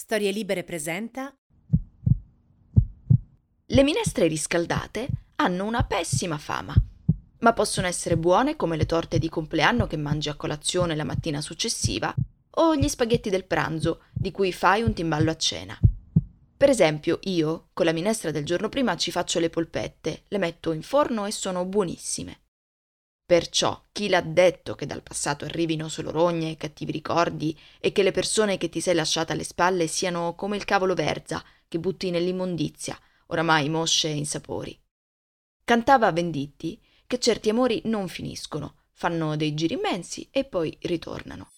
Storie Libere presenta Le minestre riscaldate hanno una pessima fama, ma possono essere buone come le torte di compleanno che mangi a colazione la mattina successiva o gli spaghetti del pranzo di cui fai un timballo a cena. Per esempio, io, con la minestra del giorno prima, ci faccio le polpette, le metto in forno e sono buonissime. Perciò chi l'ha detto che dal passato arrivino solo rogne e cattivi ricordi e che le persone che ti sei lasciata alle spalle siano come il cavolo verza che butti nell'immondizia, oramai mosce e insapori. Cantava Venditti che certi amori non finiscono, fanno dei giri immensi e poi ritornano.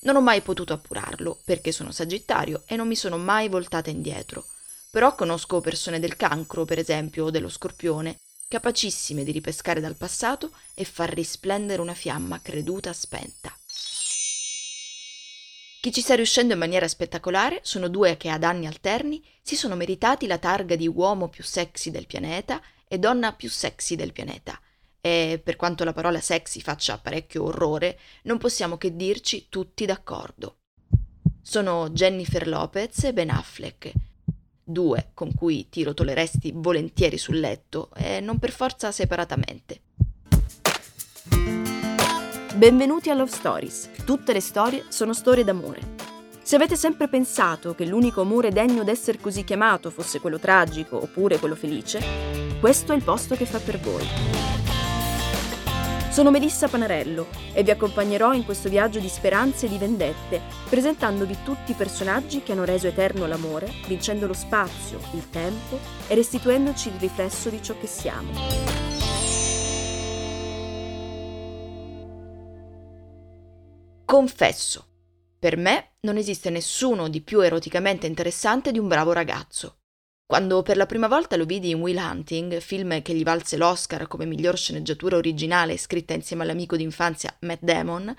Non ho mai potuto appurarlo perché sono sagittario e non mi sono mai voltata indietro, però conosco persone del cancro, per esempio, o dello scorpione, capacissime di ripescare dal passato e far risplendere una fiamma creduta spenta. Chi ci sta riuscendo in maniera spettacolare sono due che ad anni alterni si sono meritati la targa di uomo più sexy del pianeta e donna più sexy del pianeta. E per quanto la parola sexy faccia parecchio orrore, non possiamo che dirci tutti d'accordo. Sono Jennifer Lopez e Ben Affleck, due con cui ti rotoleresti volentieri sul letto e non per forza separatamente. Benvenuti a Love Stories. Tutte le storie sono storie d'amore. Se avete sempre pensato che l'unico amore degno d'essere così chiamato fosse quello tragico oppure quello felice, questo è il posto che fa per voi. Sono Melissa Panarello e vi accompagnerò in questo viaggio di speranze e di vendette, presentandovi tutti i personaggi che hanno reso eterno l'amore, vincendo lo spazio, il tempo e restituendoci il riflesso di ciò che siamo. Confesso, per me non esiste nessuno di più eroticamente interessante di un bravo ragazzo. Quando per la prima volta lo vidi in Will Hunting, film che gli valse l'Oscar come miglior sceneggiatura originale scritta insieme all'amico d'infanzia Matt Damon,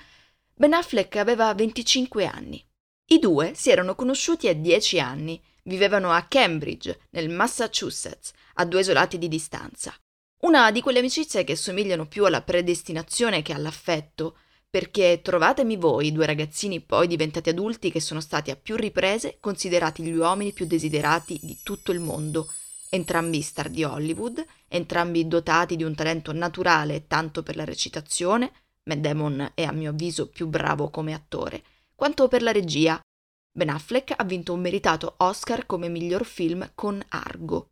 Ben Affleck aveva 25 anni. I due si erano conosciuti a 10 anni, vivevano a Cambridge, nel Massachusetts, a due isolati di distanza. Una di quelle amicizie che somigliano più alla predestinazione che all'affetto, perché trovatemi voi, due ragazzini poi diventati adulti che sono stati a più riprese considerati gli uomini più desiderati di tutto il mondo, entrambi star di Hollywood, entrambi dotati di un talento naturale tanto per la recitazione, Matt Damon è a mio avviso più bravo come attore, quanto per la regia. Ben Affleck ha vinto un meritato Oscar come miglior film con Argo.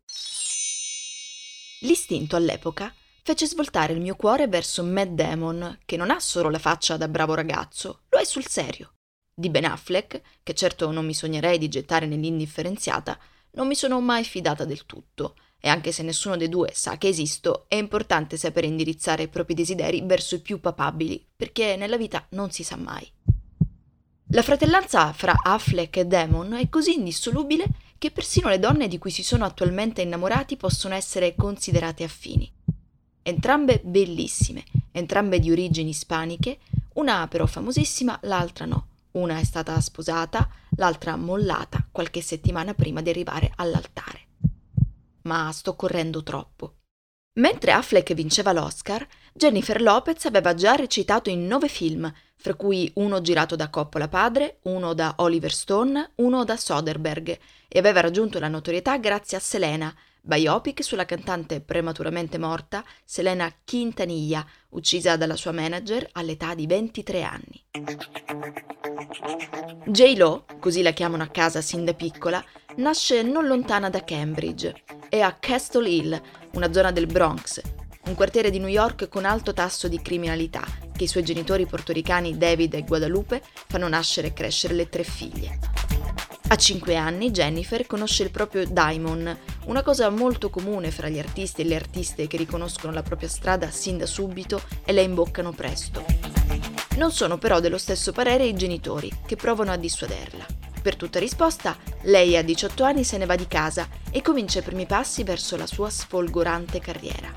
L'istinto all'epoca fece svoltare il mio cuore verso Matt Damon, che non ha solo la faccia da bravo ragazzo, lo è sul serio. Di Ben Affleck, che certo non mi sognerei di gettare nell'indifferenziata, non mi sono mai fidata del tutto, e anche se nessuno dei due sa che esisto, è importante sapere indirizzare i propri desideri verso i più papabili, perché nella vita non si sa mai. La fratellanza fra Affleck e Damon è così indissolubile che persino le donne di cui si sono attualmente innamorati possono essere considerate affini entrambe bellissime, entrambe di origini ispaniche, una però famosissima, l'altra no. Una è stata sposata, l'altra mollata qualche settimana prima di arrivare all'altare. Ma sto correndo troppo. Mentre Affleck vinceva l'Oscar, Jennifer Lopez aveva già recitato in nove film, fra cui uno girato da Coppola padre, uno da Oliver Stone, uno da Soderbergh, e aveva raggiunto la notorietà grazie a Selena, biopic sulla cantante prematuramente morta Selena Quintanilla, uccisa dalla sua manager all'età di 23 anni. J-Lo, così la chiamano a casa sin da piccola, nasce non lontana da Cambridge. È a Castle Hill, una zona del Bronx, un quartiere di New York con alto tasso di criminalità, che i suoi genitori portoricani David e Guadalupe fanno nascere e crescere le tre figlie. A 5 anni Jennifer conosce il proprio Daimon, una cosa molto comune fra gli artisti e le artiste che riconoscono la propria strada sin da subito e la imboccano presto. Non sono però dello stesso parere i genitori, che provano a dissuaderla. Per tutta risposta, lei a 18 anni se ne va di casa e comincia i primi passi verso la sua sfolgorante carriera.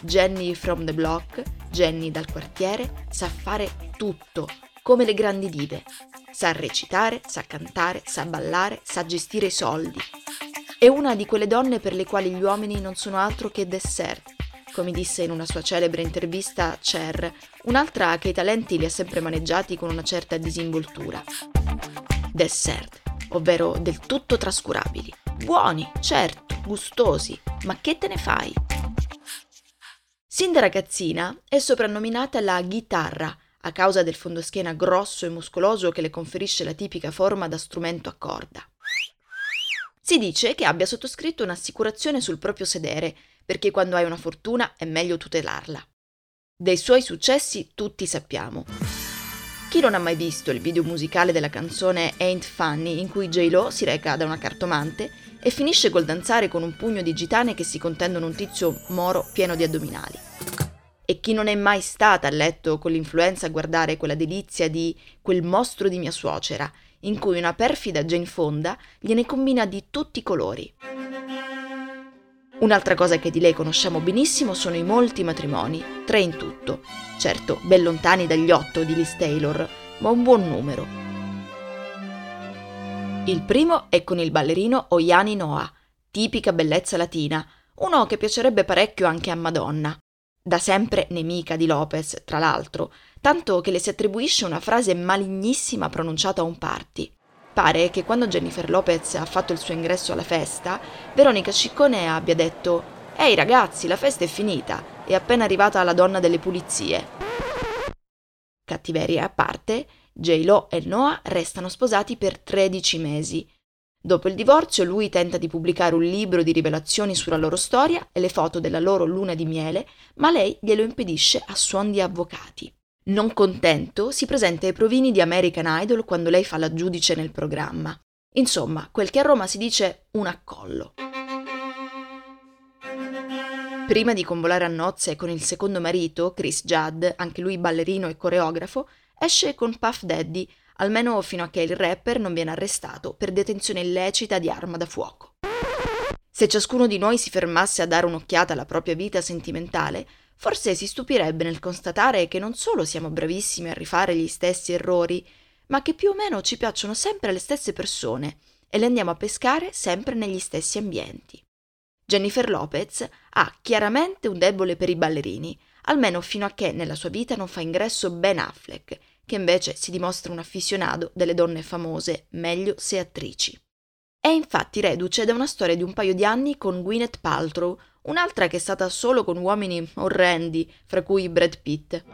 Jenny from the block, Jenny dal quartiere, sa fare tutto, come le grandi dive. Sa recitare, sa cantare, sa ballare, sa gestire i soldi. È una di quelle donne per le quali gli uomini non sono altro che dessert, come disse in una sua celebre intervista Cher, un'altra che i talenti li ha sempre maneggiati con una certa disinvoltura. Dessert, ovvero del tutto trascurabili. Buoni, certo, gustosi, ma che te ne fai? Sin da ragazzina è soprannominata la chitarra a causa del fondoschiena grosso e muscoloso che le conferisce la tipica forma da strumento a corda. Si dice che abbia sottoscritto un'assicurazione sul proprio sedere perché quando hai una fortuna è meglio tutelarla. Dei suoi successi tutti sappiamo. Chi non ha mai visto il video musicale della canzone Ain't Funny in cui J-Lo si reca da una cartomante e finisce col danzare con un pugno di gitane che si contendono un tizio moro pieno di addominali? E chi non è mai stata a letto con l'influenza a guardare quella delizia di quel mostro di mia suocera, in cui una perfida Jane Fonda gliene combina di tutti i colori? Un'altra cosa che di lei conosciamo benissimo sono i molti matrimoni, tre in tutto. Certo, ben lontani dagli otto di Liz Taylor, ma un buon numero. Il primo è con il ballerino Oyani Noah, tipica bellezza latina, uno che piacerebbe parecchio anche a Madonna. Da sempre nemica di Lopez, tra l'altro, tanto che le si attribuisce una frase malignissima pronunciata a un party. Pare che quando Jennifer Lopez ha fatto il suo ingresso alla festa, Veronica Ciccone abbia detto Ehi ragazzi, la festa è finita, è appena arrivata la donna delle pulizie. Cattiveria a parte, J-Lo e Noah restano sposati per 13 mesi. Dopo il divorzio lui tenta di pubblicare un libro di rivelazioni sulla loro storia e le foto della loro luna di miele, ma lei glielo impedisce a suon di avvocati. Non contento, si presenta ai provini di American Idol quando lei fa la giudice nel programma. Insomma, quel che a Roma si dice un accollo. Prima di convolare a nozze con il secondo marito, Chris Judd, anche lui ballerino e coreografo, esce con Puff Daddy, almeno fino a che il rapper non viene arrestato per detenzione illecita di arma da fuoco. Se ciascuno di noi si fermasse a dare un'occhiata alla propria vita sentimentale, forse si stupirebbe nel constatare che non solo siamo bravissimi a rifare gli stessi errori, ma che più o meno ci piacciono sempre le stesse persone e le andiamo a pescare sempre negli stessi ambienti. Jennifer Lopez ha chiaramente un debole per i ballerini, almeno fino a che nella sua vita non fa ingresso Ben Affleck, che invece si dimostra un afficionato delle donne famose, meglio se attrici. È infatti reduce da una storia di un paio di anni con Gwyneth Paltrow, un'altra che è stata solo con uomini orrendi, fra cui Brad Pitt.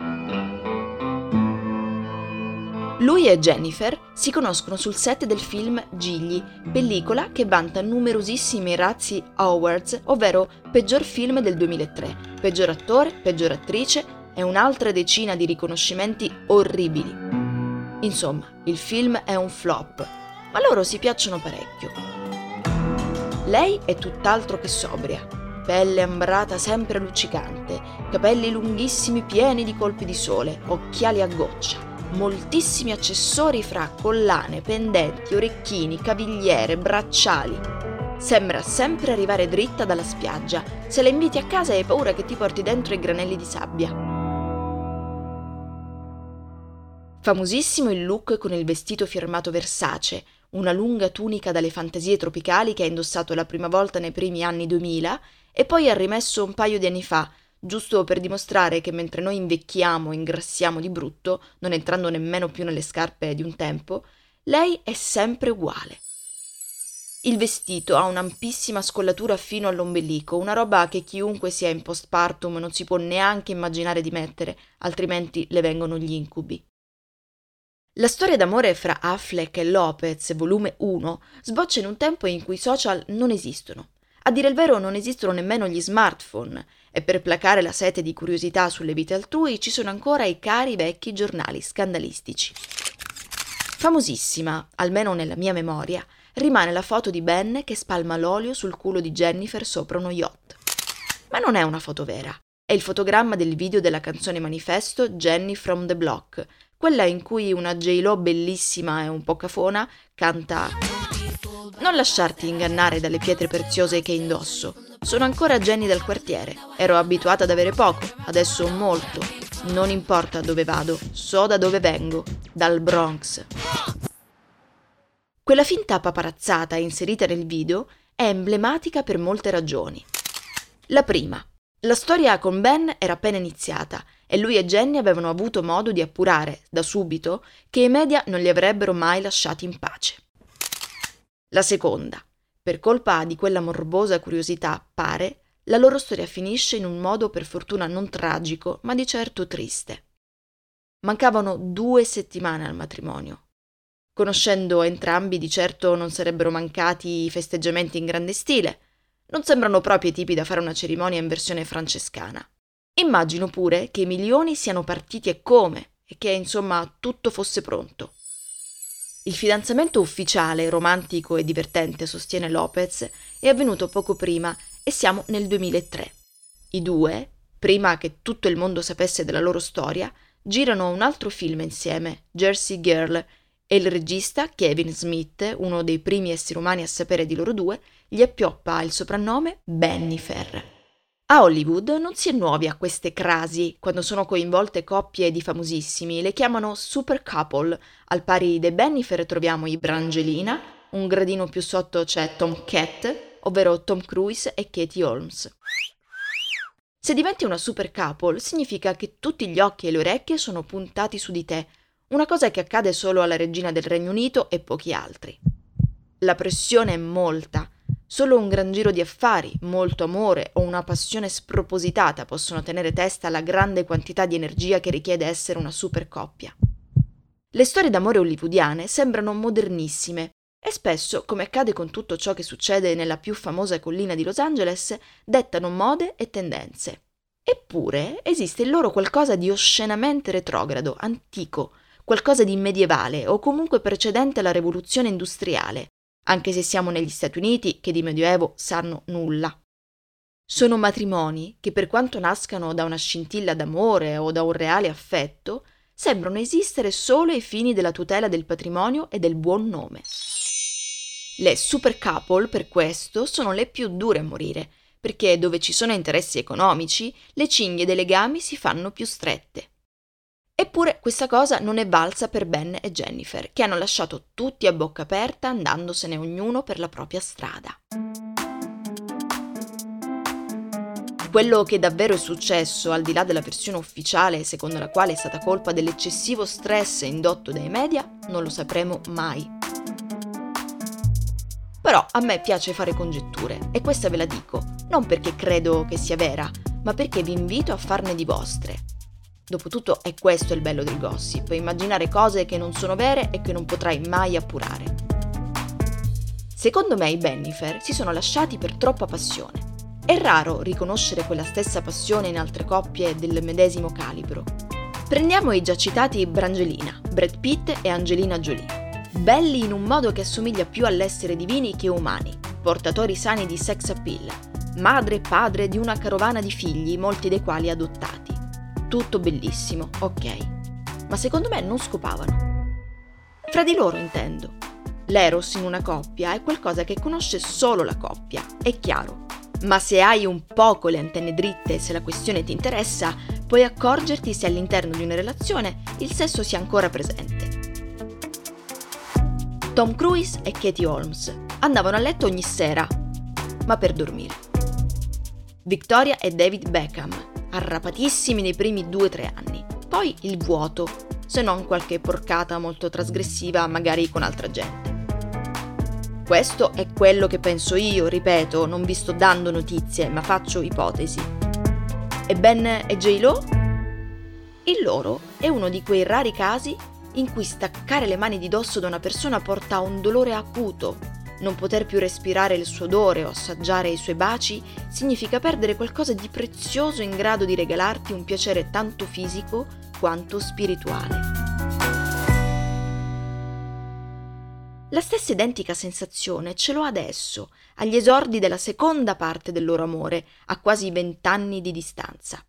Lui e Jennifer si conoscono sul set del film Gigli, pellicola che vanta numerosissimi Razzie Awards, ovvero peggior film del 2003, peggior attore, peggior attrice e un'altra decina di riconoscimenti orribili. Insomma, il film è un flop, ma loro si piacciono parecchio. Lei è tutt'altro che sobria, pelle ambrata sempre luccicante, capelli lunghissimi pieni di colpi di sole, occhiali a goccia, moltissimi accessori fra collane, pendenti, orecchini, cavigliere, bracciali. Sembra sempre arrivare dritta dalla spiaggia. Se la inviti a casa hai paura che ti porti dentro i granelli di sabbia. Famosissimo il look con il vestito firmato Versace, una lunga tunica dalle fantasie tropicali che ha indossato la prima volta nei primi anni 2000 e poi ha rimesso un paio di anni fa, giusto per dimostrare che mentre noi invecchiamo e ingrassiamo di brutto, non entrando nemmeno più nelle scarpe di un tempo, lei è sempre uguale. Il vestito ha un'ampissima scollatura fino all'ombelico, una roba che chiunque sia in postpartum non si può neanche immaginare di mettere, altrimenti le vengono gli incubi. La storia d'amore fra Affleck e Lopez, volume 1, sboccia in un tempo in cui i social non esistono. A dire il vero non esistono nemmeno gli smartphone e per placare la sete di curiosità sulle vite altrui ci sono ancora i cari vecchi giornali scandalistici. Famosissima, almeno nella mia memoria, rimane la foto di Ben che spalma l'olio sul culo di Jennifer sopra uno yacht. Ma non è una foto vera, è il fotogramma del video della canzone manifesto Jenny from the Block, quella in cui una J-Lo bellissima e un po' cafona canta Non lasciarti ingannare dalle pietre preziose che indosso. Sono ancora Jenny del quartiere. Ero abituata ad avere poco, adesso molto. Non importa dove vado, so da dove vengo, dal Bronx. Quella finta paparazzata inserita nel video è emblematica per molte ragioni. La prima, la storia con Ben era appena iniziata e lui e Jenny avevano avuto modo di appurare da subito che i media non li avrebbero mai lasciati in pace. La seconda, per colpa di quella morbosa curiosità, pare, la loro storia finisce in un modo per fortuna non tragico, ma di certo triste. Mancavano due settimane al matrimonio. Conoscendo entrambi, di certo non sarebbero mancati i festeggiamenti in grande stile, non sembrano proprio i tipi da fare una cerimonia in versione francescana. Immagino pure che i milioni siano partiti e come, e che insomma tutto fosse pronto. Il fidanzamento ufficiale, romantico e divertente, sostiene Lopez, è avvenuto poco prima e siamo nel 2003. I due, prima che tutto il mondo sapesse della loro storia, girano un altro film insieme, Jersey Girl, e il regista, Kevin Smith, uno dei primi esseri umani a sapere di loro due, gli appioppa il soprannome Bennifer. A Hollywood non si è nuovi a queste crasi, quando sono coinvolte coppie di famosissimi, le chiamano super couple. Al pari dei Bennifer troviamo i Brangelina, un gradino più sotto c'è Tom Cat, ovvero Tom Cruise e Katie Holmes. Se diventi una super couple significa che tutti gli occhi e le orecchie sono puntati su di te, una cosa che accade solo alla regina del Regno Unito e pochi altri. La pressione è molta. Solo un gran giro di affari, molto amore o una passione spropositata possono tenere testa alla grande quantità di energia che richiede essere una super coppia. Le storie d'amore hollywoodiane sembrano modernissime e spesso, come accade con tutto ciò che succede nella più famosa collina di Los Angeles, dettano mode e tendenze. Eppure esiste in loro qualcosa di oscenamente retrogrado, antico, qualcosa di medievale o comunque precedente alla rivoluzione industriale, anche se siamo negli Stati Uniti che di medioevo sanno nulla. Sono matrimoni che per quanto nascano da una scintilla d'amore o da un reale affetto, sembrano esistere solo ai fini della tutela del patrimonio e del buon nome. Le super couple, per questo, sono le più dure a morire, perché dove ci sono interessi economici, le cinghie dei legami si fanno più strette. Eppure questa cosa non è valsa per Ben e Jennifer, che hanno lasciato tutti a bocca aperta andandosene ognuno per la propria strada. Quello che davvero è successo, al di là della versione ufficiale secondo la quale è stata colpa dell'eccessivo stress indotto dai media, non lo sapremo mai. Però a me piace fare congetture e questa ve la dico, non perché credo che sia vera, ma perché vi invito a farne di vostre. Dopotutto è questo il bello del gossip, immaginare cose che non sono vere e che non potrai mai appurare. Secondo me i Bennifer si sono lasciati per troppa passione. È raro riconoscere quella stessa passione in altre coppie del medesimo calibro. Prendiamo i già citati Brangelina, Brad Pitt e Angelina Jolie. Belli in un modo che assomiglia più all'essere divini che umani, portatori sani di sex appeal, madre e padre di una carovana di figli, molti dei quali adottati tutto bellissimo, ok. Ma secondo me non scopavano. Fra di loro intendo. L'eros in una coppia è qualcosa che conosce solo la coppia, è chiaro. Ma se hai un poco le antenne dritte e se la questione ti interessa, puoi accorgerti se all'interno di una relazione il sesso sia ancora presente. Tom Cruise e Katie Holmes andavano a letto ogni sera, ma per dormire. Victoria e David Beckham arrapatissimi nei primi due o tre anni. Poi il vuoto, se non qualche porcata molto trasgressiva, magari con altra gente. Questo è quello che penso io, ripeto, non vi sto dando notizie, ma faccio ipotesi. E Ben e J-Lo? Il loro è uno di quei rari casi in cui staccare le mani di dosso da una persona porta a un dolore acuto, non poter più respirare il suo odore o assaggiare i suoi baci significa perdere qualcosa di prezioso in grado di regalarti un piacere tanto fisico quanto spirituale. La stessa identica sensazione ce l'ho adesso, agli esordi della seconda parte del loro amore, a quasi vent'anni di distanza.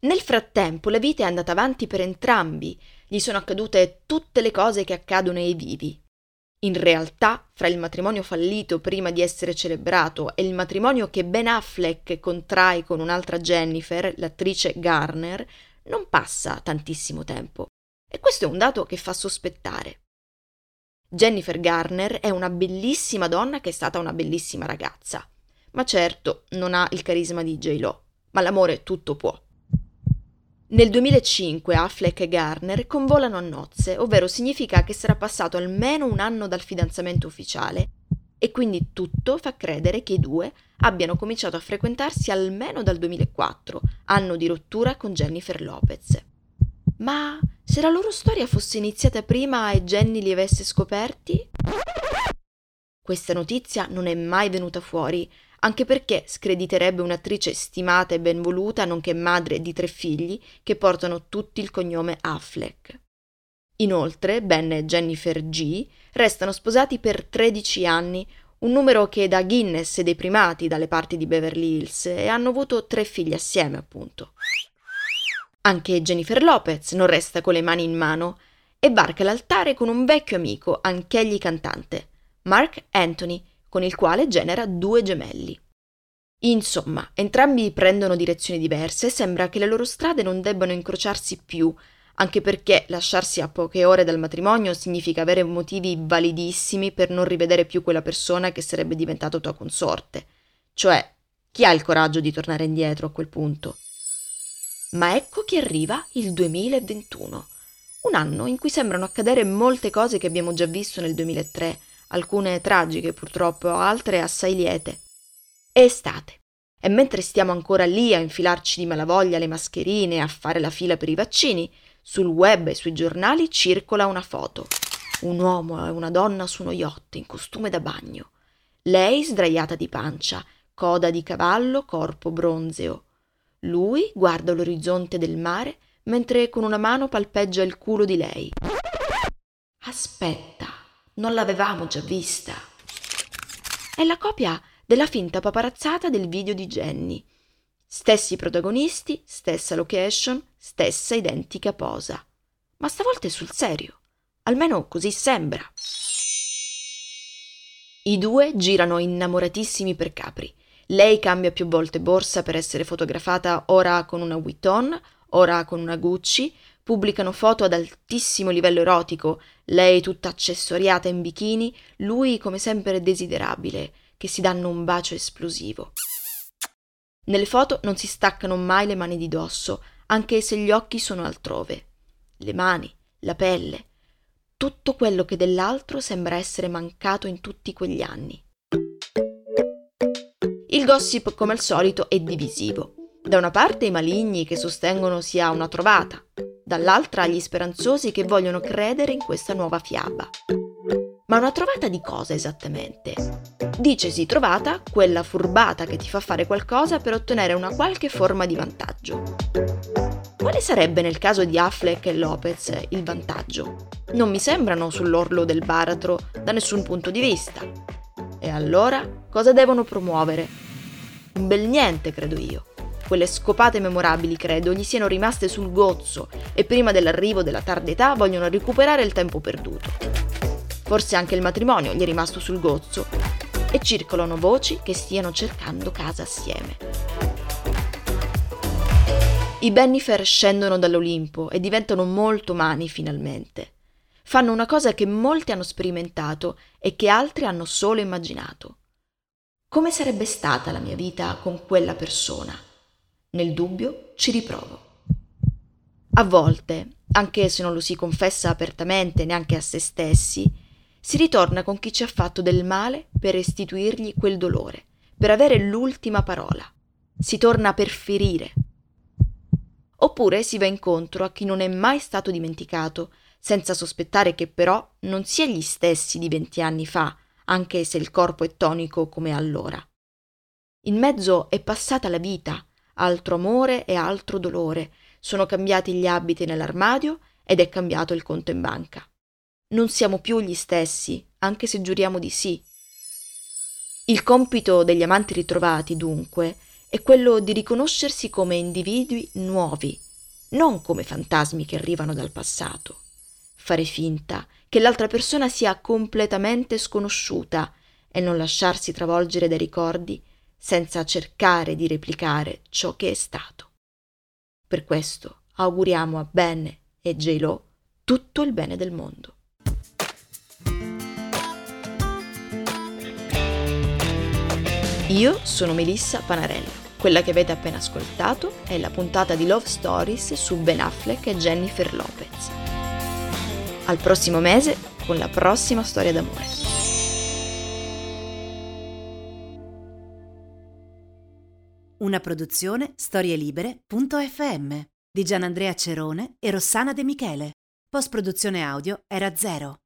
Nel frattempo la vita è andata avanti per entrambi, gli sono accadute tutte le cose che accadono ai vivi. In realtà, fra il matrimonio fallito prima di essere celebrato e il matrimonio che Ben Affleck contrae con un'altra Jennifer, l'attrice Garner, non passa tantissimo tempo. E questo è un dato che fa sospettare. Jennifer Garner è una bellissima donna che è stata una bellissima ragazza. Ma certo non ha il carisma di J-Lo, ma l'amore tutto può. Nel 2005 Affleck e Garner convolano a nozze, ovvero significa che sarà passato almeno un anno dal fidanzamento ufficiale e quindi tutto fa credere che i due abbiano cominciato a frequentarsi almeno dal 2004, anno di rottura con Jennifer Lopez. Ma se la loro storia fosse iniziata prima e Jenny li avesse scoperti? Questa notizia non è mai venuta fuori, anche perché screditerebbe un'attrice stimata e ben voluta, nonché madre di tre figli, che portano tutti il cognome Affleck. Inoltre, Ben e Jennifer G restano sposati per 13 anni, un numero che da Guinness e dei primati dalle parti di Beverly Hills, e hanno avuto tre figli assieme, appunto. Anche Jennifer Lopez non resta con le mani in mano e varca l'altare con un vecchio amico, anch'egli cantante, Mark Anthony, con il quale genera due gemelli. Insomma, entrambi prendono direzioni diverse e sembra che le loro strade non debbano incrociarsi più, anche perché lasciarsi a poche ore dal matrimonio significa avere motivi validissimi per non rivedere più quella persona che sarebbe diventata tua consorte. Cioè, chi ha il coraggio di tornare indietro a quel punto? Ma ecco che arriva il 2021, un anno in cui sembrano accadere molte cose che abbiamo già visto nel 2003, alcune tragiche purtroppo, altre assai liete. È estate. E mentre stiamo ancora lì a infilarci di malavoglia le mascherine e a fare la fila per i vaccini, sul web e sui giornali circola una foto. Un uomo e una donna su uno yacht in costume da bagno. Lei sdraiata di pancia, coda di cavallo, corpo bronzeo. Lui guarda l'orizzonte del mare mentre con una mano palpeggia il culo di lei. Aspetta, non l'avevamo già vista. È la copia della finta paparazzata del video di Jenny. Stessi protagonisti, stessa location, stessa identica posa. Ma stavolta è sul serio. Almeno così sembra. I due girano innamoratissimi per Capri. Lei cambia più volte borsa per essere fotografata ora con una Vuitton, ora con una Gucci, pubblicano foto ad altissimo livello erotico, lei tutta accessoriata in bikini, lui come sempre desiderabile, che si danno un bacio esplosivo. Nelle foto non si staccano mai le mani di dosso, anche se gli occhi sono altrove. Le mani, la pelle, tutto quello che dell'altro sembra essere mancato in tutti quegli anni. Il gossip, come al solito, è divisivo. Da una parte i maligni che sostengono sia una trovata, dall'altra gli speranzosi che vogliono credere in questa nuova fiaba. Ma una trovata di cosa esattamente? Dicesi trovata quella furbata che ti fa fare qualcosa per ottenere una qualche forma di vantaggio. Quale sarebbe nel caso di Affleck e Lopez il vantaggio? Non mi sembrano sull'orlo del baratro da nessun punto di vista. E allora cosa devono promuovere? Un bel niente, credo io. Quelle scopate memorabili, credo, gli siano rimaste sul gozzo e prima dell'arrivo della tarda età vogliono recuperare il tempo perduto. Forse anche il matrimonio gli è rimasto sul gozzo e circolano voci che stiano cercando casa assieme. I Bennifer scendono dall'Olimpo e diventano molto umani finalmente. Fanno una cosa che molti hanno sperimentato e che altri hanno solo immaginato. Come sarebbe stata la mia vita con quella persona? Nel dubbio ci riprovo. A volte, anche se non lo si confessa apertamente neanche a se stessi, si ritorna con chi ci ha fatto del male per restituirgli quel dolore, per avere l'ultima parola. Si torna per ferire. Oppure si va incontro a chi non è mai stato dimenticato, senza sospettare che però non sia gli stessi di venti anni fa, anche se il corpo è tonico come allora. In mezzo è passata la vita, altro amore e altro dolore, sono cambiati gli abiti nell'armadio ed è cambiato il conto in banca. Non siamo più gli stessi, anche se giuriamo di sì. Il compito degli amanti ritrovati, dunque, è quello di riconoscersi come individui nuovi, non come fantasmi che arrivano dal passato. Fare finta che l'altra persona sia completamente sconosciuta e non lasciarsi travolgere dai ricordi senza cercare di replicare ciò che è stato. Per questo auguriamo a Ben e J-Lo tutto il bene del mondo. Io sono Melissa Panarello. Quella che avete appena ascoltato è la puntata di Love Stories su Ben Affleck e Jennifer Lopez. Al prossimo mese con la prossima storia d'amore. Una produzione storielibere.fm di Gianandrea Cerone e Rossana De Michele. Post produzione audio era zero.